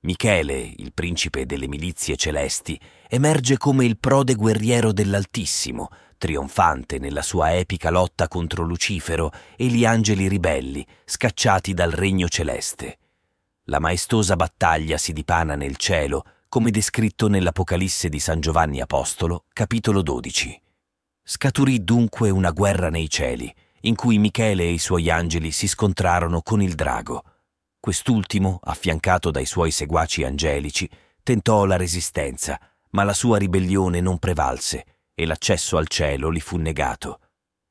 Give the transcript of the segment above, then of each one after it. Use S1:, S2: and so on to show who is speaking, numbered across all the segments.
S1: Michele, il principe delle milizie celesti, emerge come il prode guerriero dell'Altissimo, trionfante nella sua epica lotta contro Lucifero e gli angeli ribelli, scacciati dal regno celeste. La maestosa battaglia si dipana nel cielo, come descritto nell'Apocalisse di San Giovanni Apostolo, capitolo 12. Scaturì dunque una guerra nei cieli, in cui Michele e i suoi angeli si scontrarono con il drago. Quest'ultimo, affiancato dai suoi seguaci angelici, tentò la resistenza, ma la sua ribellione non prevalse e l'accesso al cielo gli fu negato.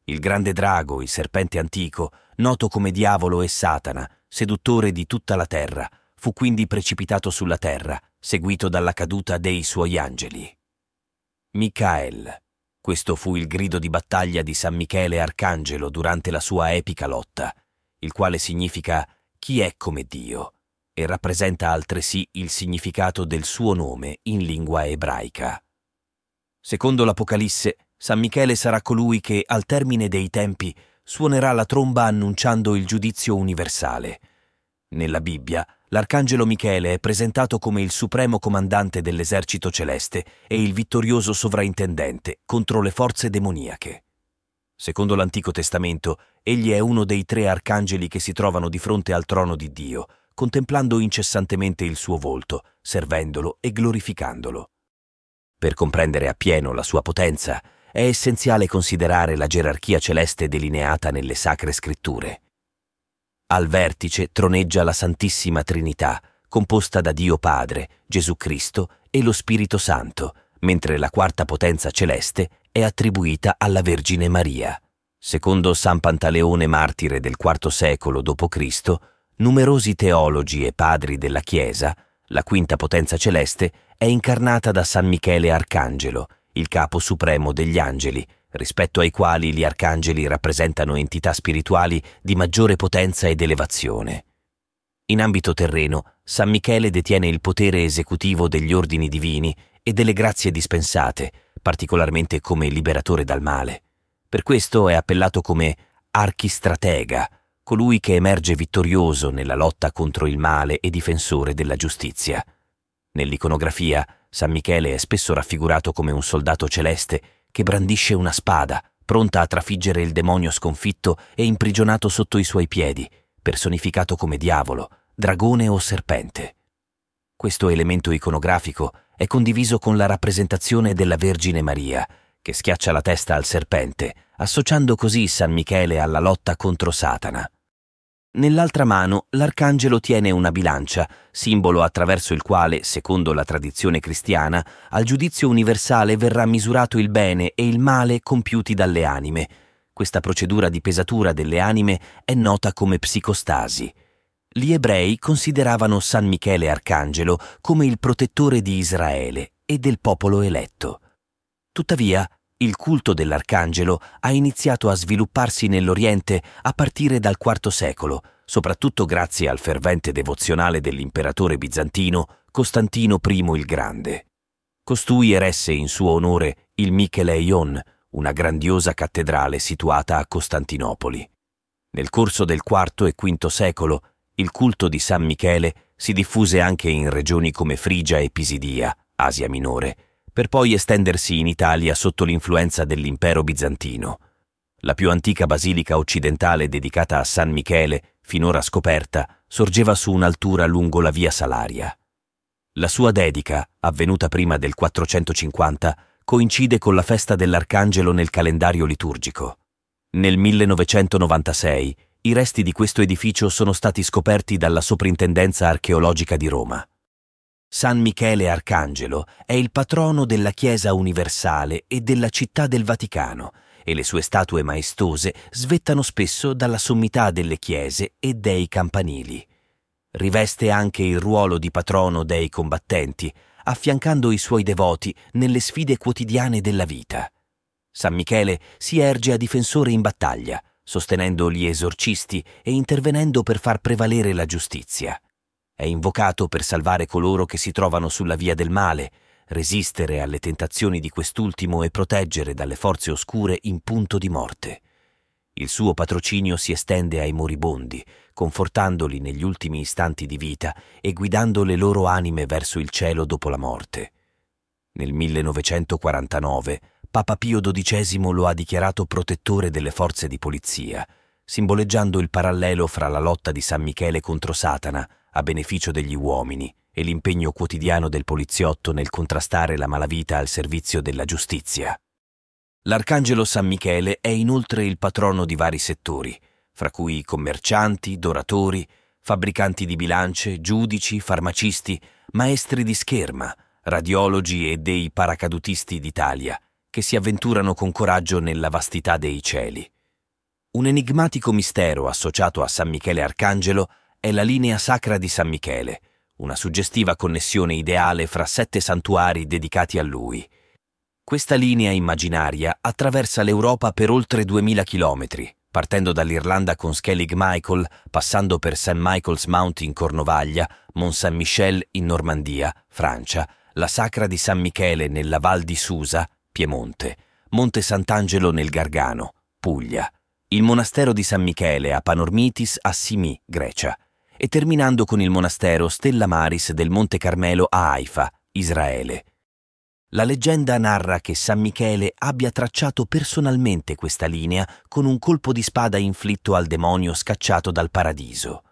S1: Il grande drago, il serpente antico, noto come diavolo e Satana, seduttore di tutta la terra, fu quindi precipitato sulla terra, seguito dalla caduta dei suoi angeli. Michael. Questo fu il grido di battaglia di San Michele Arcangelo durante la sua epica lotta, il quale significa chi è come Dio e rappresenta altresì il significato del suo nome in lingua ebraica. Secondo l'Apocalisse, San Michele sarà colui che, al termine dei tempi, suonerà la tromba annunciando il giudizio universale. Nella Bibbia, l'arcangelo Michele è presentato come il supremo comandante dell'esercito celeste e il vittorioso sovraintendente contro le forze demoniache. Secondo l'Antico Testamento, egli è uno dei tre arcangeli che si trovano di fronte al trono di Dio, contemplando incessantemente il suo volto, servendolo e glorificandolo. Per comprendere appieno la sua potenza, è essenziale considerare la gerarchia celeste delineata nelle sacre scritture. Al vertice troneggia la Santissima Trinità, composta da Dio Padre, Gesù Cristo e lo Spirito Santo, mentre la quarta potenza celeste è attribuita alla Vergine Maria. Secondo San Pantaleone martire del IV secolo d.C., numerosi teologi e padri della Chiesa, la quinta potenza celeste è incarnata da San Michele Arcangelo, il capo supremo degli angeli, rispetto ai quali gli arcangeli rappresentano entità spirituali di maggiore potenza ed elevazione. In ambito terreno, San Michele detiene il potere esecutivo degli ordini divini e delle grazie dispensate, particolarmente come liberatore dal male. Per questo è appellato come archistratega, colui che emerge vittorioso nella lotta contro il male e difensore della giustizia. Nell'iconografia, San Michele è spesso raffigurato come un soldato celeste che brandisce una spada, pronta a trafiggere il demonio sconfitto e imprigionato sotto i suoi piedi, personificato come diavolo, dragone o serpente. Questo elemento iconografico è condiviso con la rappresentazione della Vergine Maria, che schiaccia la testa al serpente, associando così San Michele alla lotta contro Satana. Nell'altra mano l'arcangelo tiene una bilancia, simbolo attraverso il quale, secondo la tradizione cristiana, al giudizio universale verrà misurato il bene e il male compiuti dalle anime. Questa procedura di pesatura delle anime è nota come psicostasi gli ebrei consideravano San Michele Arcangelo come il protettore di Israele e del popolo eletto. Tuttavia, il culto dell'Arcangelo ha iniziato a svilupparsi nell'Oriente a partire dal IV secolo, soprattutto grazie al fervente devozionale dell'imperatore bizantino Costantino I il Grande. Costui eresse in suo onore il Micheleion, una grandiosa cattedrale situata a Costantinopoli. Nel corso del IV e V secolo il culto di San Michele si diffuse anche in regioni come Frigia e Pisidia, Asia Minore, per poi estendersi in Italia sotto l'influenza dell'impero bizantino. La più antica basilica occidentale dedicata a San Michele, finora scoperta, sorgeva su un'altura lungo la via Salaria. La sua dedica, avvenuta prima del 450, coincide con la festa dell'Arcangelo nel calendario liturgico. Nel 1996 i resti di questo edificio sono stati scoperti dalla Soprintendenza archeologica di Roma. San Michele Arcangelo è il patrono della Chiesa universale e della città del Vaticano e le sue statue maestose svettano spesso dalla sommità delle chiese e dei campanili. riveste anche il ruolo di patrono dei combattenti, affiancando i suoi devoti nelle sfide quotidiane della vita. San Michele si erge a difensore in battaglia, sostenendo gli esorcisti e intervenendo per far prevalere la giustizia. È invocato per salvare coloro che si trovano sulla via del male, resistere alle tentazioni di quest'ultimo e proteggere dalle forze oscure in punto di morte. Il suo patrocinio si estende ai moribondi, confortandoli negli ultimi istanti di vita e guidando le loro anime verso il cielo dopo la morte. Nel 1949 Papa Pio XII lo ha dichiarato protettore delle forze di polizia, simboleggiando il parallelo fra la lotta di San Michele contro Satana a beneficio degli uomini e l'impegno quotidiano del poliziotto nel contrastare la malavita al servizio della giustizia. L'arcangelo San Michele è inoltre il patrono di vari settori, fra cui commercianti, doratori, fabbricanti di bilance, giudici, farmacisti, maestri di scherma, radiologi e dei paracadutisti d'Italia, che si avventurano con coraggio nella vastità dei cieli. Un enigmatico mistero associato a San Michele Arcangelo è la linea sacra di San Michele, una suggestiva connessione ideale fra sette santuari dedicati a lui – questa linea immaginaria attraversa l'Europa per oltre 2000 chilometri, partendo dall'Irlanda con Skellig Michael, passando per St. Michael's Mount in Cornovaglia, Mont Saint-Michel in Normandia, Francia, la Sacra di San Michele nella Val di Susa, Piemonte, Monte Sant'Angelo nel Gargano, Puglia, il monastero di San Michele a Panormitis a Simi, Grecia, e terminando con il monastero Stella Maris del Monte Carmelo a Haifa, Israele. La leggenda narra che San Michele abbia tracciato personalmente questa linea con un colpo di spada inflitto al demonio scacciato dal paradiso.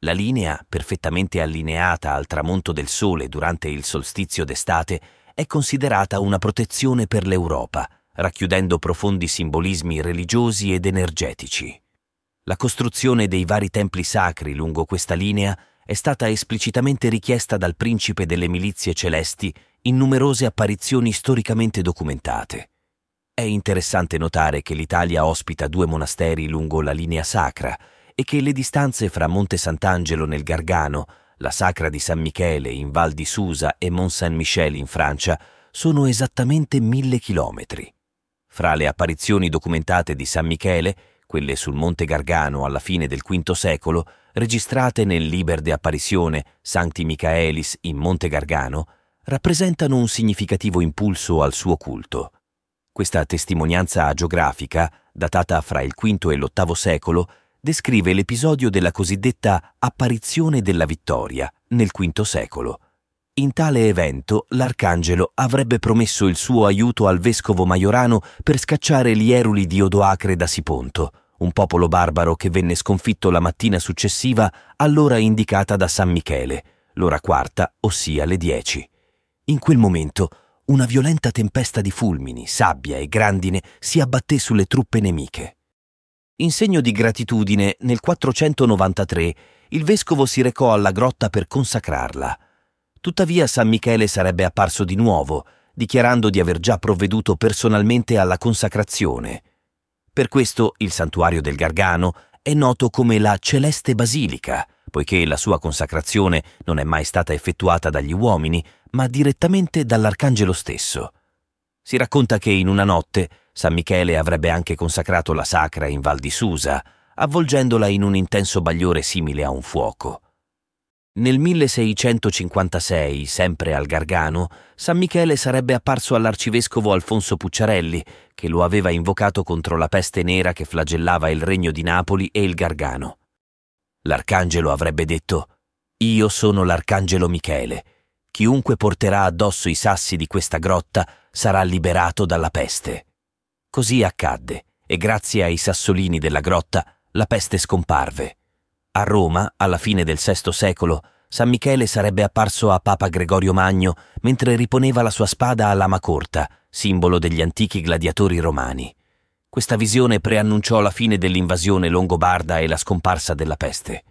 S1: La linea, perfettamente allineata al tramonto del sole durante il solstizio d'estate, è considerata una protezione per l'Europa, racchiudendo profondi simbolismi religiosi ed energetici. La costruzione dei vari templi sacri lungo questa linea è stata esplicitamente richiesta dal principe delle milizie celesti in numerose apparizioni storicamente documentate. È interessante notare che l'Italia ospita due monasteri lungo la linea sacra e che le distanze fra Monte Sant'Angelo nel Gargano, la Sacra di San Michele in Val di Susa e Mont Saint-Michel in Francia sono esattamente mille chilometri. Fra le apparizioni documentate di San Michele, quelle sul Monte Gargano alla fine del V secolo, registrate nel Liber de Apparisione Sancti Michaelis in Monte Gargano, rappresentano un significativo impulso al suo culto. Questa testimonianza agiografica, datata fra il V e l'VIII secolo, descrive l'episodio della cosiddetta apparizione della vittoria nel V secolo. In tale evento l'arcangelo avrebbe promesso il suo aiuto al vescovo maiorano per scacciare gli eruli di Odoacre da Siponto, un popolo barbaro che venne sconfitto la mattina successiva all'ora indicata da San Michele, l'ora quarta, ossia le dieci. In quel momento una violenta tempesta di fulmini, sabbia e grandine si abbatté sulle truppe nemiche. In segno di gratitudine, nel 493 il vescovo si recò alla grotta per consacrarla. Tuttavia San Michele sarebbe apparso di nuovo, dichiarando di aver già provveduto personalmente alla consacrazione. Per questo il santuario del Gargano è noto come la Celeste Basilica, poiché la sua consacrazione non è mai stata effettuata dagli uomini, ma direttamente dall'arcangelo stesso. Si racconta che in una notte San Michele avrebbe anche consacrato la sacra in Val di Susa, avvolgendola in un intenso bagliore simile a un fuoco. Nel 1656, sempre al Gargano, San Michele sarebbe apparso all'arcivescovo Alfonso Pucciarelli, che lo aveva invocato contro la peste nera che flagellava il regno di Napoli e il Gargano. L'arcangelo avrebbe detto Io sono l'arcangelo Michele, chiunque porterà addosso i sassi di questa grotta sarà liberato dalla peste. Così accadde, e grazie ai sassolini della grotta la peste scomparve. A Roma, alla fine del VI secolo, San Michele sarebbe apparso a Papa Gregorio Magno mentre riponeva la sua spada a lama corta, simbolo degli antichi gladiatori romani. Questa visione preannunciò la fine dell'invasione longobarda e la scomparsa della peste.